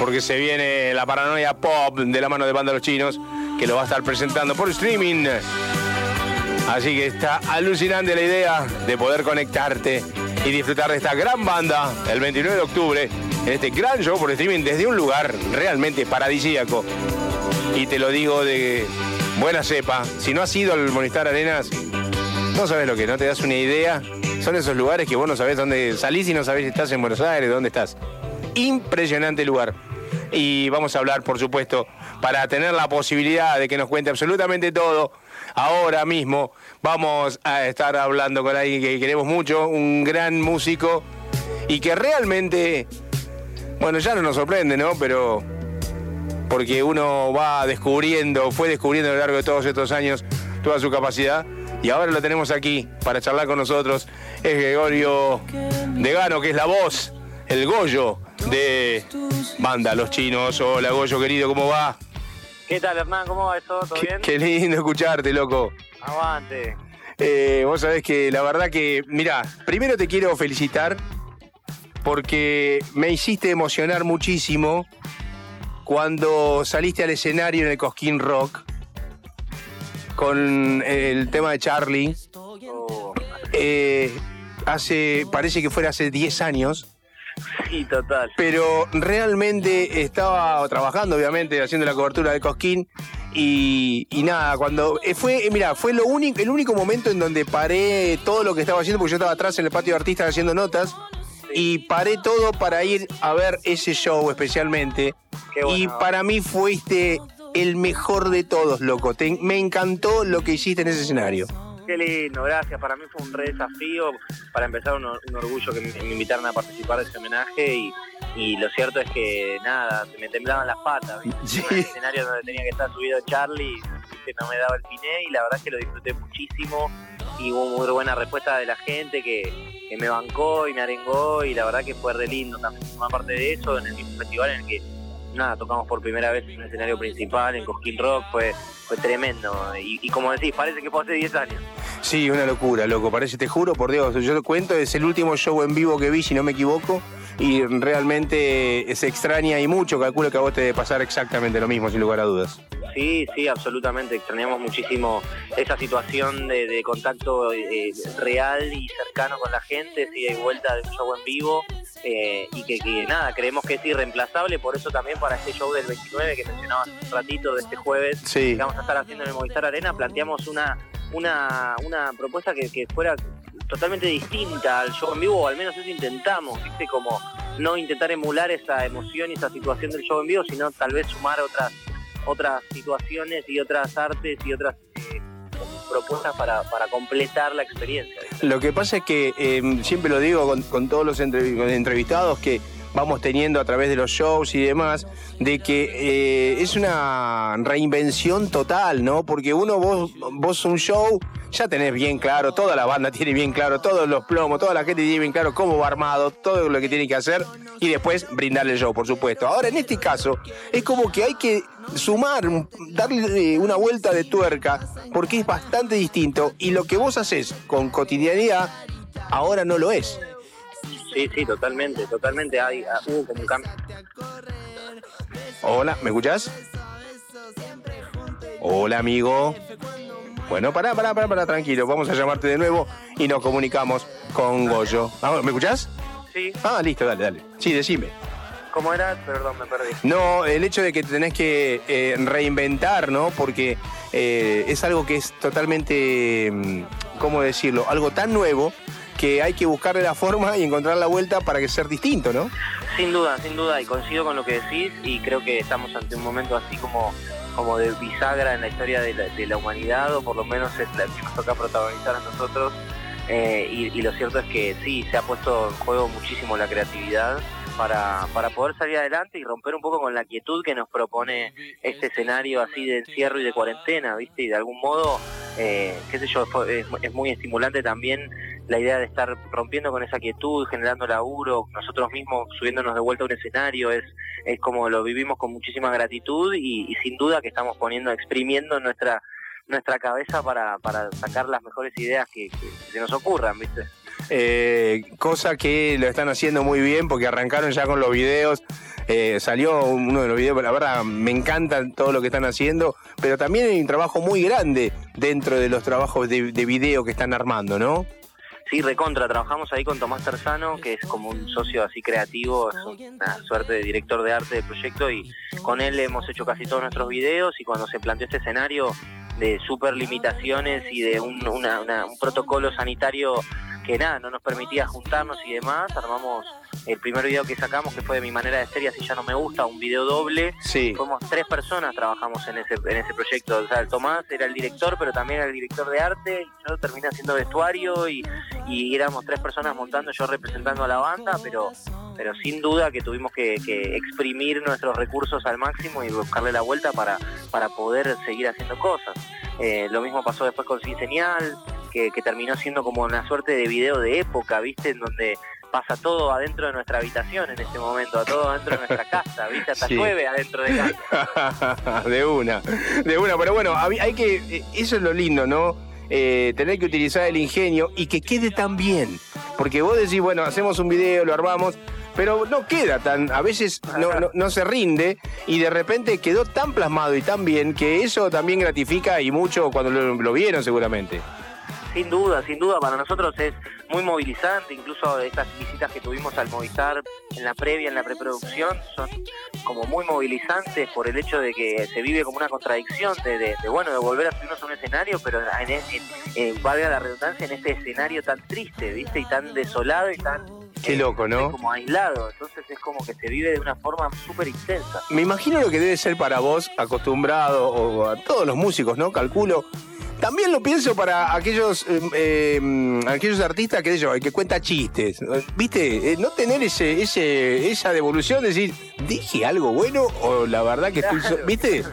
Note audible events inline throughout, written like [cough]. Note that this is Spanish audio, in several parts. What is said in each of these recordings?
porque se viene la paranoia pop de la mano de Banda Los Chinos, que lo va a estar presentando por streaming. Así que está alucinante la idea de poder conectarte y disfrutar de esta gran banda el 29 de octubre en este gran show por streaming desde un lugar realmente paradisíaco. Y te lo digo de buena cepa, si no has ido al Monistar Arenas, no sabes lo que, no te das una idea. Son esos lugares que vos no sabés dónde salís y no sabés si estás en Buenos Aires, dónde estás. Impresionante lugar. Y vamos a hablar, por supuesto, para tener la posibilidad de que nos cuente absolutamente todo. Ahora mismo vamos a estar hablando con alguien que queremos mucho, un gran músico y que realmente, bueno, ya no nos sorprende, ¿no? Pero porque uno va descubriendo, fue descubriendo a lo largo de todos estos años toda su capacidad y ahora lo tenemos aquí para charlar con nosotros. Es Gregorio Degano, que es la voz, el Goyo de Banda Los Chinos. Hola Goyo, querido, ¿cómo va? ¿Qué tal, Hernán? ¿Cómo va eso? ¿Todo bien? Qué lindo escucharte, loco. Aguante. Eh, vos sabés que la verdad que, mira, primero te quiero felicitar porque me hiciste emocionar muchísimo cuando saliste al escenario en el Cosquín Rock con el tema de Charlie. Oh, Eh, hace, parece que fuera hace 10 años, sí, total. pero realmente estaba trabajando, obviamente, haciendo la cobertura de Cosquín. Y, y nada, cuando eh, fue, eh, mira, fue lo único, el único momento en donde paré todo lo que estaba haciendo, porque yo estaba atrás en el patio de artistas haciendo notas, y paré todo para ir a ver ese show especialmente. Qué buena y para mí fuiste el mejor de todos, loco. Te- me encantó lo que hiciste en ese escenario. Qué lindo, gracias. Para mí fue un re desafío. Para empezar, un, or- un orgullo que me, me invitaran a participar de ese homenaje. Y, y lo cierto es que, nada, me temblaban las patas. [laughs] Sí. En el escenario donde tenía que estar subido Charlie, que no me daba el piné. Y la verdad es que lo disfruté muchísimo. Y hubo muy buena respuesta de la gente que, que me bancó y me arengó. Y la verdad que fue re lindo también. Más parte de eso, en el mismo festival en el que nada, tocamos por primera vez en un escenario principal, en Cosquín Rock, fue, fue tremendo. Y, y como decís, parece que fue hace 10 años. Sí, una locura, loco. Parece, te juro, por Dios, yo te cuento, es el último show en vivo que vi, si no me equivoco. Y realmente se extraña y mucho. Calculo que a vos te debe pasar exactamente lo mismo, sin lugar a dudas. Sí, sí, absolutamente. Extrañamos muchísimo esa situación de, de contacto eh, real y cercano con la gente, sí, de vuelta de un show en vivo. eh, y que, que, nada, creemos que es irreemplazable, por eso también para este show del 29 que mencionabas hace un ratito de este jueves, Sí. que vamos a estar haciendo en el Movistar Arena, planteamos una, una, una propuesta que, que fuera totalmente distinta al show en vivo, o al menos eso intentamos, ¿viste? Como no intentar emular esa emoción y esa situación del show en vivo, sino tal vez sumar otras otras situaciones y otras artes y otras eh, propuestas para, para completar la experiencia. Lo que pasa es que eh, siempre lo digo con, con todos los entrevistados que vamos teniendo a través de los shows y demás, de que eh, es una reinvención total, ¿no? Porque uno, vos, vos un show, ya tenés bien claro, toda la banda [laughs] tiene bien claro, todos los plomos, toda la gente tiene bien claro cómo va armado, todo lo que tiene que hacer y después brindarle el show, por supuesto. Ahora, en este caso, es como que hay que sumar, darle una vuelta de tuerca, porque es bastante distinto y lo que vos haces con cotidianidad, ahora no lo es. Sí, sí, totalmente, totalmente. Hay, ah, hubo como un cambio. Hola, ¿me escuchás? Hola, amigo. Bueno, pará, pará, pará, pará, tranquilo. Vamos a llamarte de nuevo y nos comunicamos con Goyo. Ah, ¿Me escuchás? Sí, Ah, listo, dale, dale. Sí, decime. ¿cómo era? Perdón, me perdí. No, el hecho de que te tenés que eh, reinventar, ¿no? Porque eh, es algo que es totalmente, mm, ¿cómo decirlo? Algo tan nuevo que hay que buscarle la forma y encontrar la vuelta para que sea distinto, ¿no? Sin duda, sin duda, y coincido con lo que decís y creo que estamos ante un momento así como, como de bisagra en la historia de la, de la humanidad, o por lo menos es la que nos toca protagonizar a nosotros. Eh, y lo cierto es que sí, se ha puesto en juego muchísimo la creatividad para, para poder salir adelante y romper un poco con la quietud que nos propone este escenario así de encierro y de cuarentena, ¿viste? Y de algún modo, eh, qué sé yo, es muy estimulante también la idea de estar rompiendo con esa quietud, generando laburo, nosotros mismos subiéndonos de vuelta a un escenario, es, es como lo vivimos con muchísima gratitud y, y sin duda que estamos poniendo, exprimiendo nuestra nuestra cabeza para, para sacar las mejores ideas que, que se nos ocurran, ¿viste? Eh, cosa que lo están haciendo muy bien porque arrancaron ya con los videos. Eh, salió uno de los videos, la verdad me encanta todo lo que están haciendo, pero también hay un trabajo muy grande dentro de los trabajos de, de video que están armando, ¿no? Sí, recontra, trabajamos ahí con Tomás Terzano, que es como un socio así creativo, es una suerte de director de arte del proyecto y con él hemos hecho casi todos nuestros videos y cuando se planteó este escenario de super limitaciones y de un, un protocolo sanitario que nada, no nos permitía juntarnos y demás, armamos el primer video que sacamos, que fue de mi manera de ser y así ya no me gusta, un video doble. Sí. Fuimos tres personas trabajamos en ese, en ese proyecto. O sea, el Tomás era el director, pero también era el director de arte, y yo terminé haciendo vestuario y, y éramos tres personas montando, yo representando a la banda, pero pero sin duda que tuvimos que, exprimir nuestros recursos al máximo y buscarle la vuelta para, para poder seguir haciendo cosas. Eh, lo mismo pasó después con Sin Señal, que, que, terminó siendo como una suerte de video de época, ¿viste? En donde pasa todo adentro de nuestra habitación en este momento, todo adentro de nuestra casa, ¿viste? Hasta llueve adentro de casa. [laughs] de una, de una, pero bueno, hay que, eh, eso es lo lindo, ¿no? Eh, tener que utilizar el ingenio y que quede tan bien. Porque vos decís, bueno, hacemos un video, lo armamos, pero no queda tan, a veces no, no, se rinde y de repente quedó tan plasmado y tan bien que eso también gratifica y mucho cuando lo vieron seguramente. Sin duda, sin duda, para nosotros es muy movilizante, incluso estas visitas que tuvimos al Movistar en la previa, en la preproducción, son como muy movilizantes por el hecho de que se vive como una contradicción de, bueno, de volver a subirnos a un escenario, pero en, valga la redundancia, en este escenario tan triste, ¿viste? Y tan desolado y tan Qué loco, ¿no? Como aislado, entonces es como que se vive de una forma súper intensa. Me imagino lo que debe ser para vos, acostumbrado, o a todos los músicos, ¿no? Calculo, también lo pienso para aquellos em, aquellos artistas que, yo, que cuenta chistes. ¿Viste? Eh, no tener ese, ese, esa devolución, decir, dije algo bueno o la verdad que estoy. ¿Viste?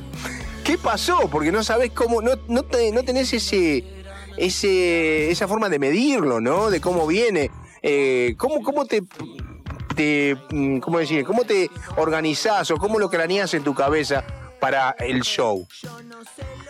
¿Qué pasó? Porque no sabes cómo. No, no, no tenés ese, ese, esa forma de medirlo, ¿no? De cómo viene. Eh, ¿cómo, ¿Cómo te te, mm, ¿cómo decir? ¿Cómo te organizás o cómo lo craneas en tu cabeza para el show?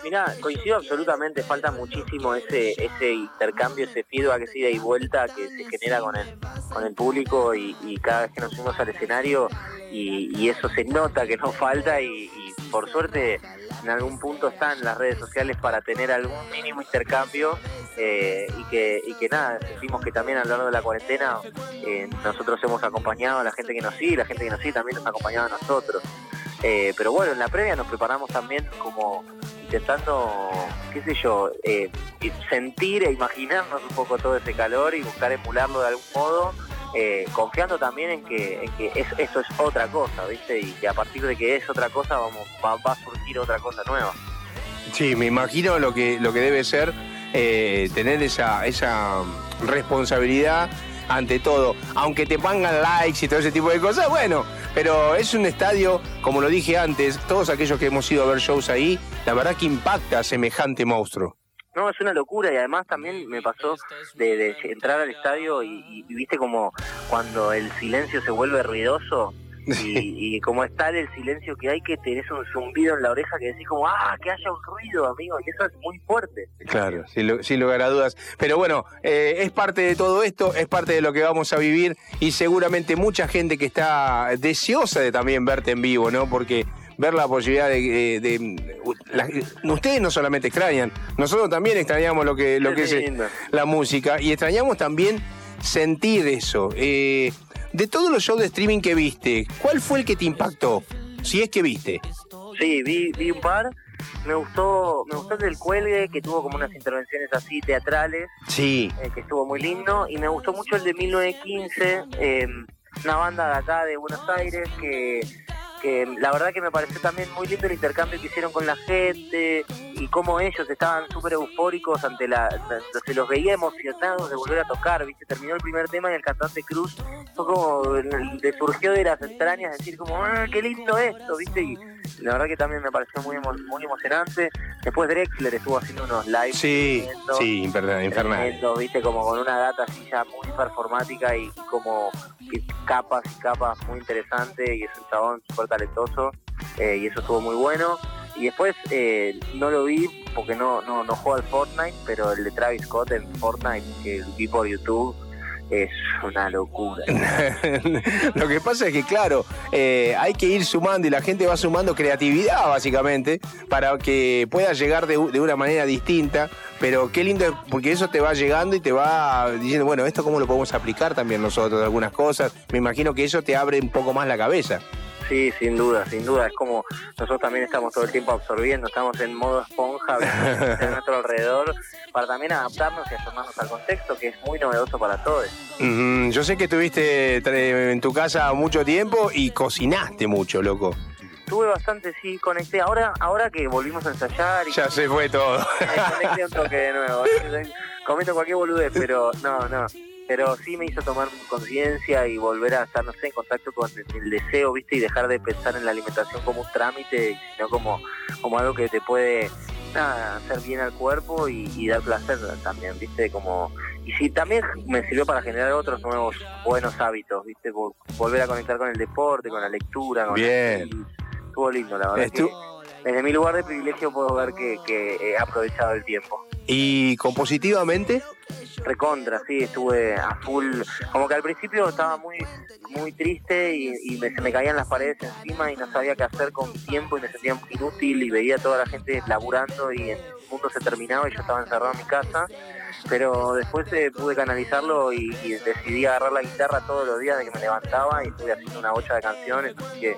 Mira, coincido absolutamente, falta muchísimo ese ese intercambio, ese feedback, esa ida y vuelta que se genera con el, con el público y, cada vez que nos subimos al escenario y, eso se nota que nos falta y, por suerte en algún punto están las redes sociales para tener algún mínimo intercambio eh, y, que, y que nada, sentimos que también a lo largo de la cuarentena eh, nosotros hemos acompañado a la gente que nos sigue, la gente que nos sigue también nos ha acompañado a nosotros. Eh, pero bueno, en la previa nos preparamos también como intentando, qué sé yo, eh, sentir e imaginarnos un poco todo ese calor y buscar emularlo de algún modo, eh, confiando también en que, en que eso es otra cosa, ¿viste? Y que a partir de que es otra cosa vamos, va, a surgir otra cosa nueva. Sí, me imagino lo que, lo que debe ser eh, tener esa, esa responsabilidad ante todo. Aunque te pongan likes y todo ese tipo de cosas, bueno, pero es un estadio, como lo dije antes, todos aquellos que hemos ido a ver shows ahí, la verdad que impacta semejante monstruo. No, es una locura y además también me pasó de, entrar al estadio y, viste como cuando el silencio se vuelve ruidoso y, [laughs] como está el silencio que hay, que tenés un zumbido en la oreja que decís como, ah, que haya un ruido, amigo, y eso es muy fuerte. Claro, sin, lugar a dudas. Pero bueno, eh, es parte de todo esto, es parte de lo que vamos a vivir y seguramente mucha gente que está deseosa de también verte en vivo, ¿no? Porque ver la posibilidad de, ustedes no solamente extrañan, nosotros también extrañamos lo que, lo que es la música y extrañamos también sentir eso. Eh, de todos los shows de streaming que viste, ¿cuál fue el que te impactó? Si es que viste. Sí, vi, vi un par. Me gustó, me gustó el del cuelgue, que tuvo como unas intervenciones así teatrales. Sí. Eh, que estuvo muy lindo. Y me gustó mucho el de 1915, eh, una banda de acá de Buenos Aires que que la verdad que me pareció también muy lindo el intercambio que hicieron con la gente y cómo ellos estaban súper eufóricos ante la, se los veía emocionados de volver a tocar, viste, terminó el primer tema y el cantante Cruz fue como, le surgió de las entrañas decir como, ah, qué lindo esto, viste, y la verdad que también me pareció muy, muy emocionante. Después Drexler estuvo haciendo unos lives. Sí, sí, infernal. viste, como con una data así ya muy performática y, como capas y capas muy interesantes y es un chabón súper talentoso eh, y eso estuvo muy bueno. Y después eh, no lo vi porque no, no, no juego al Fortnite, pero el de Travis Scott en Fortnite, que vi por YouTube, es una locura. [laughs] Lo que pasa es que, claro, eh, hay que ir sumando y la gente va sumando creatividad, básicamente, para que pueda llegar de, una manera distinta. Pero qué lindo, porque eso te va llegando y te va diciendo, bueno, esto cómo lo podemos aplicar también nosotros, algunas cosas. Me imagino que eso te abre un poco más la cabeza. Sí, sin duda, sin duda. Es como nosotros también estamos todo el tiempo absorbiendo, estamos en modo esponja [laughs] a nuestro alrededor para también adaptarnos y asomarnos al contexto que es muy novedoso para todos. Yo sé que estuviste en tu casa mucho tiempo y cocinaste mucho, loco. Tuve bastante, sí, conecté. Ahora ahora que volvimos a ensayar... Y ya se fue todo. [laughs] conecté un toque de nuevo. Comento cualquier boludez, pero no, no pero sí me hizo tomar conciencia y volver a estar, no sé, en contacto con el, deseo, ¿viste? Y dejar de pensar en la alimentación como un trámite, sino como, como algo que te puede hacer bien al cuerpo y, dar placer también, ¿viste? Como, y sí, también me sirvió para generar otros nuevos buenos hábitos, ¿viste? Volver a conectar con el deporte, con la lectura. Con bien. estuvo lindo, la verdad. Que desde mi lugar de privilegio puedo ver que, que he aprovechado el tiempo. ¿Y compositivamente? Recontra, sí, estuve a full. Como que al principio estaba muy muy triste y, se me caían las paredes encima y no sabía qué hacer con mi tiempo y me sentía inútil y veía a toda la gente laburando y el mundo se terminaba y yo estaba encerrado en mi casa. Pero después eh, pude canalizarlo y, decidí agarrar la guitarra todos los días de que me levantaba y estuve haciendo una bocha de canciones, así que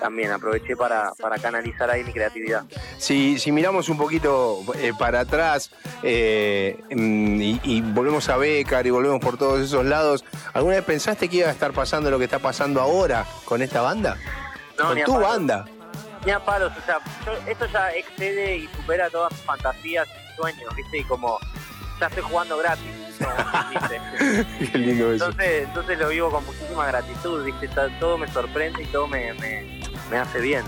también aproveché para, para canalizar ahí mi creatividad. Si, si miramos un poquito eh, para atrás eh, mm, y, volvemos a Becar y volvemos por todos esos lados, ¿alguna vez pensaste que iba a estar pasando lo que está pasando ahora con esta banda? No, con tu banda. Ni a palos, o sea, esto ya excede y supera todas mis fantasías y sueños, ¿viste? Y como ya estoy jugando gratis. [laughs] Qué lindo eso. Entonces, entonces lo vivo con muchísima gratitud, ¿viste? Todo me sorprende y todo me, me hace bien.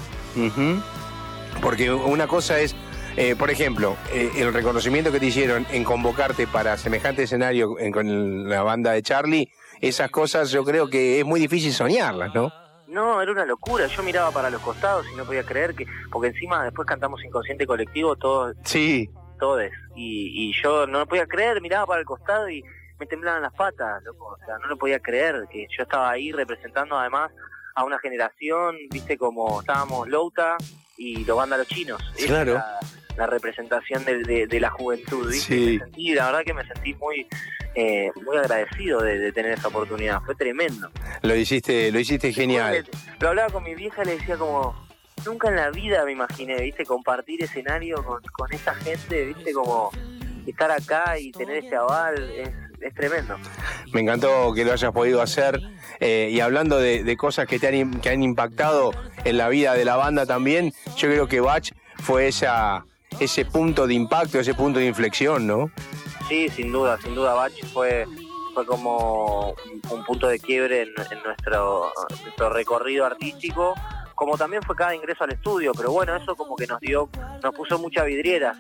Porque una cosa es, eh, por ejemplo, eh, el reconocimiento que te hicieron en convocarte para semejante escenario con la banda de Charlie, esas cosas yo creo que es muy difícil soñarlas, ¿no? No, era una locura. Yo miraba para los costados y no podía creer que, porque encima después cantamos Inconsciente Colectivo, todos. Sí. Todos. Y, y yo no podía creer, miraba para el costado y me temblaban las patas, loco. O sea, no lo podía creer que yo estaba ahí representando además a una generación, viste, como estábamos Louta y los vándalos chinos. Claro. la, representación de, de, la juventud, ¿viste? Sí. la verdad que me sentí muy eh, muy agradecido de, tener esa oportunidad, fue tremendo. Lo hiciste, lo hiciste genial. Lo hablaba con mi vieja, le decía como, nunca en la vida me imaginé, viste, compartir escenario con, con esta gente, viste, como estar acá y tener ese aval, es, es tremendo. Me encantó que lo hayas podido hacer. Eh, y hablando de, cosas que, te han, que han impactado en la vida de la banda también, yo creo que Bach fue esa, ese punto de impacto, ese punto de inflexión, ¿no? Sí, sin duda, sin duda Bach fue, fue como un, punto de quiebre en, nuestro, nuestro recorrido artístico como también fue cada ingreso al estudio, pero bueno, eso como que nos dio, nos puso mucha vidriera,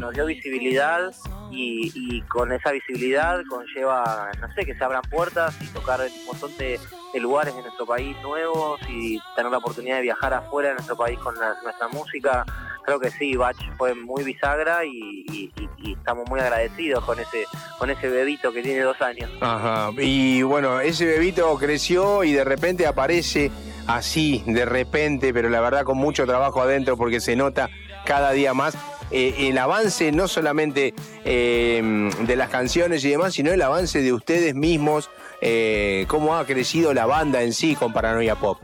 nos dio visibilidad y, con esa visibilidad conlleva, no sé, que se abran puertas y tocar un montón de, lugares en nuestro país nuevos y tener la oportunidad de viajar afuera de nuestro país con nuestra música. Creo que sí, Bach fue muy bisagra y, estamos muy agradecidos con ese con ese bebito que tiene dos años. Ajá, y bueno, ese bebito creció y de repente aparece así, de repente, pero la verdad con mucho trabajo adentro porque se nota cada día más eh, el avance no solamente eh, de las canciones y demás, sino el avance de ustedes mismos, eh, cómo ha crecido la banda en sí con Paranoia Pop.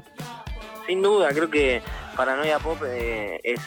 Sin duda, creo que Paranoia Pop eh, es,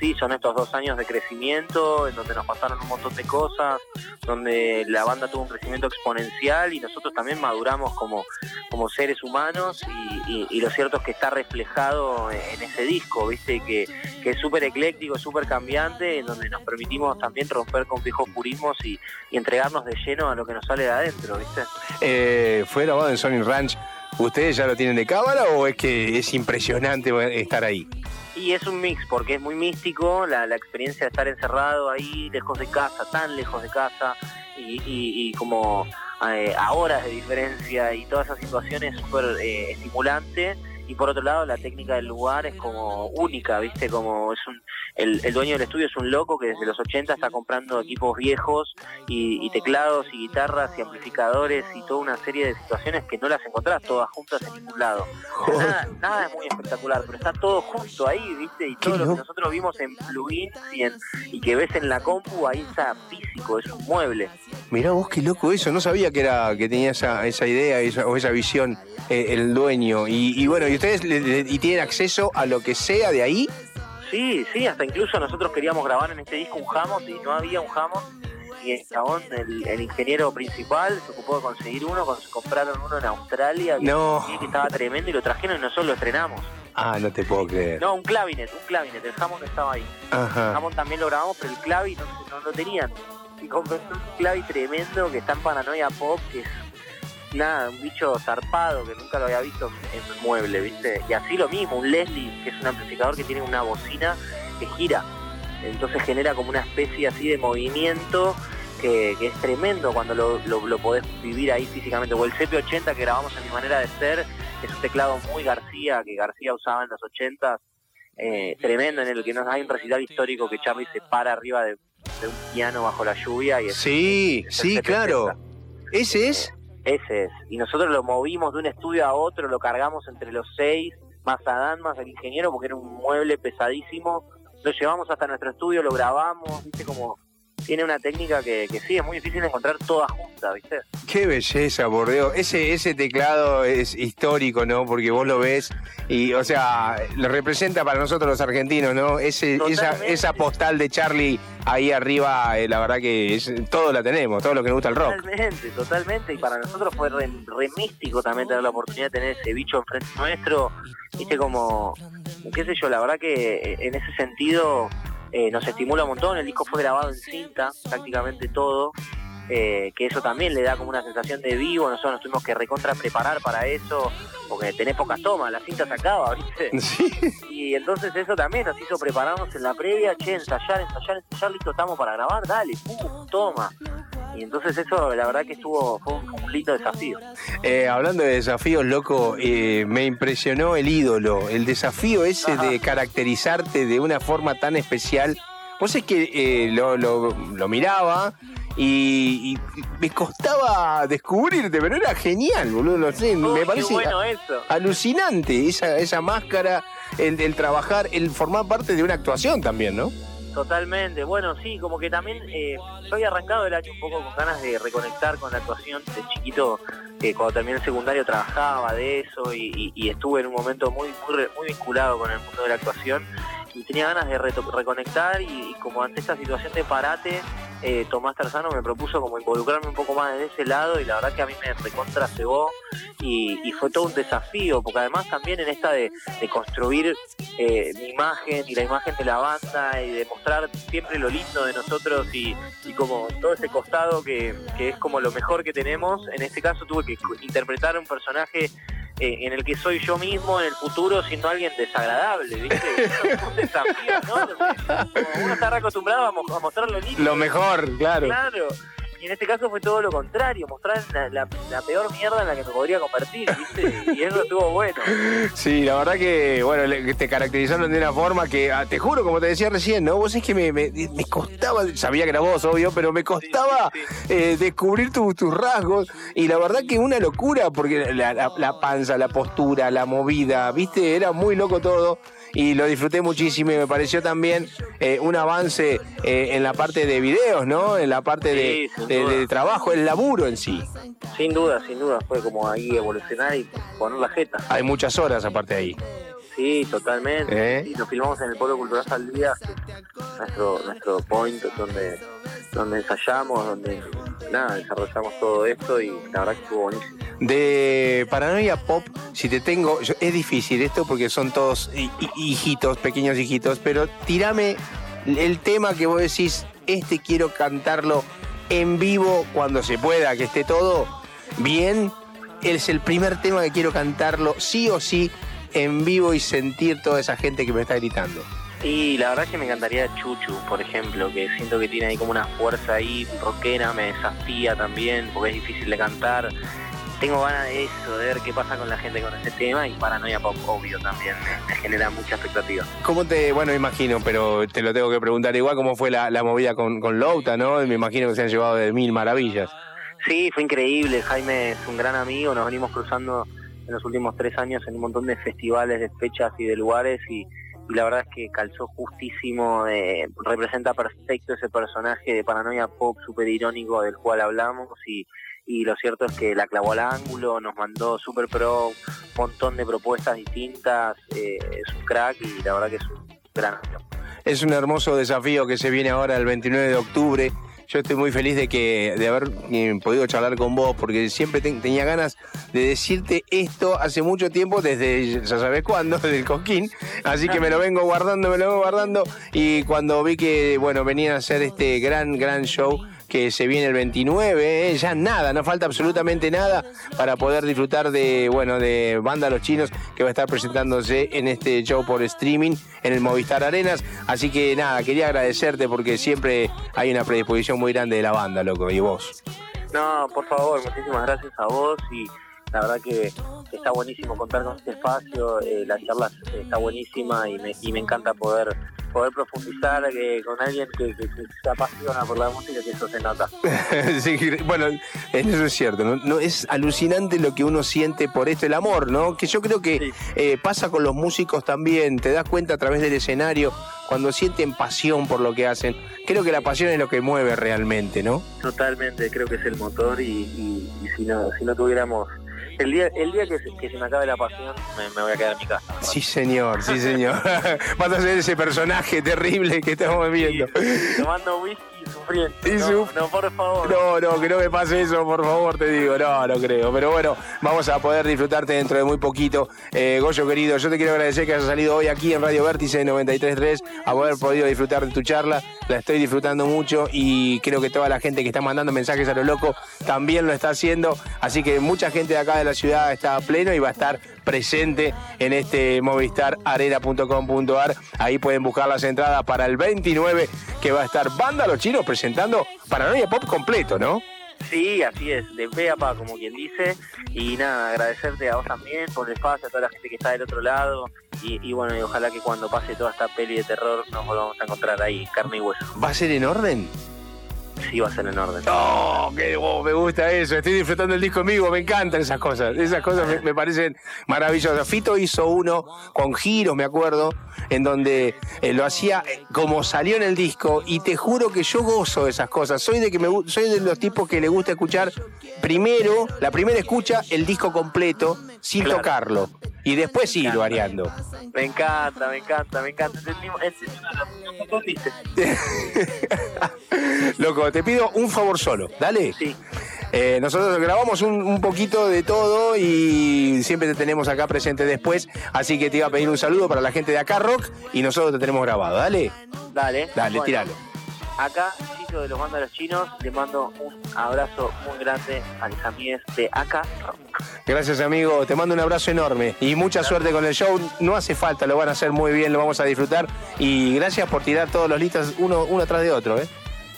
sí, son estos dos años de crecimiento en donde nos pasaron un montón de cosas, donde la banda tuvo un crecimiento exponencial y nosotros también maduramos como, como seres humanos y, lo cierto es que está reflejado en ese disco, viste, que, es súper ecléctico, súper cambiante, en donde nos permitimos también romper con viejos purismos y, entregarnos de lleno a lo que nos sale de adentro, viste. Eh, fue grabado en Sony Ranch ¿Ustedes ya lo tienen de cámara o es que es impresionante estar ahí? Y es un mix, porque es muy místico la, experiencia de estar encerrado ahí, lejos de casa, tan lejos de casa, y, como eh, a horas de diferencia y toda esa situación es súper eh, estimulante y por otro lado la técnica del lugar es como única, ¿viste? Como es un el, dueño del estudio es un loco que desde los 80 está comprando equipos viejos y, teclados y guitarras y amplificadores y toda una serie de situaciones que no las encontrás todas juntas en ningún lado. Nada, es muy espectacular, pero está todo junto ahí, ¿viste? Y todo lo que nosotros vimos en plugins y, y que ves en la compu ahí está físico, es un mueble. Mirá vos qué loco eso, no sabía que era que tenía esa, esa idea o esa visión eh, el dueño. Y, bueno, ¿y ustedes y tienen acceso a lo que sea de ahí? Sí, sí, hasta incluso nosotros queríamos grabar en este disco un Hammond y no había un Hammond. Y el chabón, el, ingeniero principal, se ocupó de conseguir uno, compraron uno en Australia, no. que estaba tremendo y lo trajeron y nosotros lo estrenamos. Ah, no te puedo creer. No, un clavinet, un clavinet, el Hammond estaba ahí. Ajá. El Hammond también lo grabamos, pero el clavi no, lo tenían. Y compré un clavi tremendo que está en Paranoia Pop, que es nada, un bicho zarpado que nunca lo había visto en mueble, ¿viste? Y así lo mismo, un Leslie, que es un amplificador que tiene una bocina que gira. Entonces genera como una especie así de movimiento que, es tremendo cuando lo, lo, podés vivir ahí físicamente. O el CP80 que grabamos en mi manera de ser, es un teclado muy García, que García usaba en los 80 eh, tremendo, en el que nos hay un recital histórico que Charlie se para arriba de, un piano bajo la lluvia. y Sí, sí, claro. ¿Ese es? Ese es. Y nosotros lo movimos de un estudio a otro, lo cargamos entre los seis, más Adán, más el ingeniero, porque era un mueble pesadísimo. Lo llevamos hasta nuestro estudio, lo grabamos, viste como tiene una técnica que, que, sí, es muy difícil encontrar toda junta, ¿viste? Qué belleza, bordeo. Ese, ese teclado es histórico, ¿no? Porque vos lo ves y, o sea, lo representa para nosotros los argentinos, ¿no? Ese, esa, esa postal de Charlie ahí arriba, eh, la verdad que es, todo la tenemos, todo lo que nos gusta el rock. Totalmente, totalmente. Y para nosotros fue re, místico también tener la oportunidad de tener ese bicho enfrente nuestro. Viste, como, qué sé yo, la verdad que eh, en ese sentido eh, nos estimula un montón, el disco fue grabado en cinta, prácticamente todo, eh, que eso también le da como una sensación de vivo, nosotros nos tuvimos que recontra preparar para eso, porque tenés pocas tomas, la cinta se acaba, ¿viste? [laughs] Y entonces eso también nos hizo prepararnos en la previa, che, ensayar, ensayar, ensayar, listo, estamos para grabar, dale, pum, toma. Y entonces eso, la verdad que estuvo, fue un, lindo desafío. Eh, hablando de desafíos, loco, eh, me impresionó el ídolo, el desafío ese de caracterizarte de una forma tan especial. Vos es que eh, lo, lo, miraba y, me costaba descubrirte, pero era genial, boludo. No sé, me parece alucinante esa, esa máscara, el, el trabajar, el formar parte de una actuación también, ¿no? Totalmente, bueno, sí, como que también eh, yo había arrancado el año un poco con ganas de reconectar con la actuación de chiquito, que cuando terminé el secundario trabajaba de eso y, estuve en un momento muy, muy, muy vinculado con el mundo de la actuación y tenía ganas de reconectar y, como ante esta situación de parate, eh, Tomás Tarzano me propuso como involucrarme un poco más en ese lado y la verdad que a mí me recontra cebó y, y fue todo un desafío, porque además también en esta de, construir eh, mi imagen y la imagen de la banda y de mostrar siempre lo lindo de nosotros y, como todo ese costado que, que es como lo mejor que tenemos, en este caso tuve que interpretar un personaje eh, en el que soy yo mismo en el futuro siendo alguien desagradable, ¿viste? [laughs] un desafío, ¿no? uno está acostumbrado a, mostrar lo lindo. Lo mejor, claro. Claro. Y en este caso fue todo lo contrario, mostrar la, peor mierda en la que me podría convertir, ¿viste? Y eso estuvo bueno. [laughs] Sí, la verdad que, bueno, te caracterizaron de una forma que, ah, te juro, como te decía recién, ¿no? Vos es que me, me, costaba, sabía que era vos, obvio, pero me costaba eh, descubrir tus rasgos. Y la verdad que una locura, porque la, la panza, la postura, la movida, ¿viste? Era muy loco todo y lo disfruté muchísimo y me pareció también eh, un avance eh, en la parte de videos, ¿no? En la parte de, trabajo, el laburo en sí. Sin duda, sin duda, fue como ahí evolucionar y poner la jeta. Hay muchas horas aparte de ahí. Sí, totalmente. ¿Eh? Y nos filmamos en el Pueblo Cultural Saldía, nuestro, nuestro point donde, donde ensayamos, donde nada, desarrollamos todo esto y la verdad que estuvo buenísimo. De Paranoia Pop, si te tengo, es difícil esto porque son todos hijitos, pequeños hijitos, pero tirame el tema que vos decís, este quiero cantarlo en vivo cuando se pueda, que esté todo bien. Es el primer tema que quiero cantarlo sí o sí en vivo y sentir toda esa gente que me está gritando. Sí, la verdad es que me encantaría Chuchu, por ejemplo, que siento que tiene ahí como una fuerza ahí rockera, me desafía también, porque es difícil de cantar. Tengo ganas de eso, de ver qué pasa con la gente con ese tema y Paranoia Pop, obvio, también me, genera mucha expectativa. ¿Cómo te, bueno, imagino, pero te lo tengo que preguntar igual, cómo fue la, movida con, con Louta, ¿no? Me imagino que se han llevado de mil maravillas. Sí, fue increíble, Jaime es un gran amigo, nos venimos cruzando en los últimos tres años en un montón de festivales, de fechas y de lugares y, la verdad es que calzó justísimo, eh, representa perfecto ese personaje de paranoia pop súper irónico del cual hablamos y, y lo cierto es que la clavó al ángulo, nos mandó super pro, un montón de propuestas distintas, eh, es un crack y la verdad que es un gran amigo. Es un hermoso desafío que se viene ahora el 29 de octubre yo estoy muy feliz de que de haber eh, podido charlar con vos, porque siempre tenía ganas de decirte esto hace mucho tiempo, desde ya sabes cuándo, [laughs] desde el coquín. Así que me lo vengo guardando, me lo vengo guardando. Y cuando vi que, bueno, venían a hacer este gran, gran show que se viene el 29, ¿eh? ya nada, no falta absolutamente nada para poder disfrutar de, bueno, de Banda Los Chinos que va a estar presentándose en este show por streaming en el Movistar Arenas. Así que nada, quería agradecerte porque siempre hay una predisposición muy grande de la banda, loco, y vos. No, por favor, muchísimas gracias a vos y la verdad que está buenísimo contar con este espacio, eh, la charla está buenísima y me, y me encanta poder poder profundizar eh, con alguien que, se apasiona por la música, que eso se nota. [laughs] sí, bueno, eso es cierto, ¿no? Es alucinante lo que uno siente por esto, el amor, ¿no? Que yo creo que eh, pasa con los músicos también, te das cuenta a través del escenario, cuando sienten pasión por lo que hacen. Creo que la pasión es lo que mueve realmente, ¿no? Totalmente, creo que es el motor y, y si, no, si no tuviéramos el día, el día que, se, que se me acabe la pasión, me, voy a quedar en mi casa. Sí, señor, sí, señor. [laughs] Vas a ser ese personaje terrible que estamos viendo. tomando whisky y sufriendo. no, por favor. No, no, que no me pase eso, por favor, te digo. No, no creo. Pero bueno, vamos a poder disfrutarte dentro de muy poquito. Eh, Goyo, querido, yo te quiero agradecer que hayas salido hoy aquí en Radio Vértice 93.3 a haber podido disfrutar de tu charla. La estoy disfrutando mucho y creo que toda la gente que está mandando mensajes a lo loco también lo está haciendo. Así que mucha gente de acá de la ciudad está a pleno y va a estar presente en este movistararena.com.ar. Ahí pueden buscar las entradas para el 29 que va a estar Banda Los Chinos presentando Paranoia Pop completo, ¿no? Sí, así es, de pe a pa, como quien dice. Y nada, agradecerte a vos también por el espacio, a toda la gente que está del otro lado. Y, y bueno, y ojalá que cuando pase toda esta peli de terror nos volvamos a encontrar ahí, carne y hueso. ¿Va a ser en orden? Sí va a ser en orden. ¡Oh, qué me gusta eso! Estoy disfrutando el disco en me encantan esas cosas. Esas cosas me, parecen maravillosas. Fito hizo uno con giros, me acuerdo, en donde eh, lo hacía como salió en el disco y te juro que yo gozo de esas cosas. Soy de que me soy de los tipos que le gusta escuchar primero, la primera escucha el disco completo sin tocarlo y después sí variando. Me encanta, me encanta, me encanta. [laughs] Loco, te pido un favor solo, dale. Sí. Eh, nosotros grabamos un, poquito de todo y siempre te tenemos acá presente después, así que te iba a pedir un saludo para la gente de acá Rock y nosotros te tenemos grabado, dale. Dale. Dale, tíralo. Acá, De los Mándalos Chinos, le mando un abrazo muy grande a mis amigos de Acá Gracias, amigo. Te mando un abrazo enorme y mucha suerte con el show. No hace falta, lo van a hacer muy bien, lo vamos a disfrutar. Y gracias por tirar todos los listas uno, uno tras de otro, ¿eh?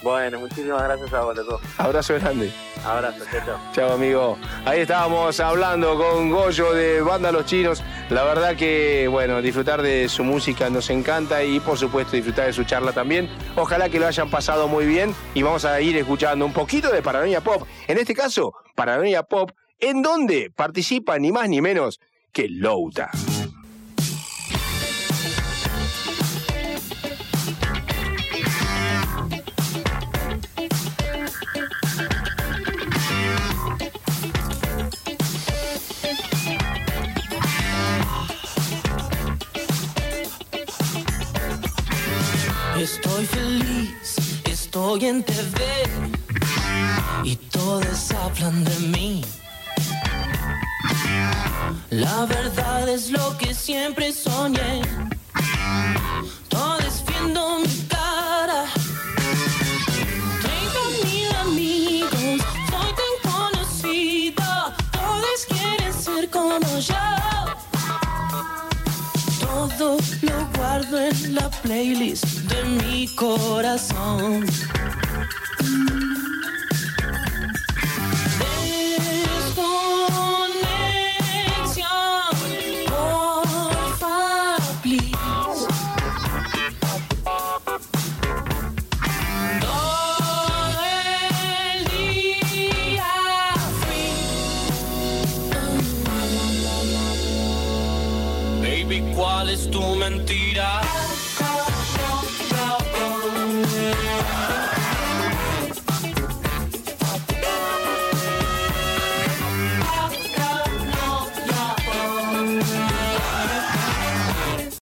Bueno, muchísimas gracias a vos, Abrazo grande. Abrazo, chao, chao. amigo. Ahí estábamos hablando con Goyo de Banda Los Chinos. La verdad que, bueno, disfrutar de su música nos encanta y, por supuesto, disfrutar de su charla también. Ojalá que lo hayan pasado muy bien y vamos a ir escuchando un poquito de Paranoia Pop. En este caso, Paranoia Pop, en donde participa ni más ni menos que Louta. Estoy feliz, estoy en TV y todos hablan de mí. La verdad es lo que siempre soñé. Todos viendo mi lo guardo en la playlist de mi corazón.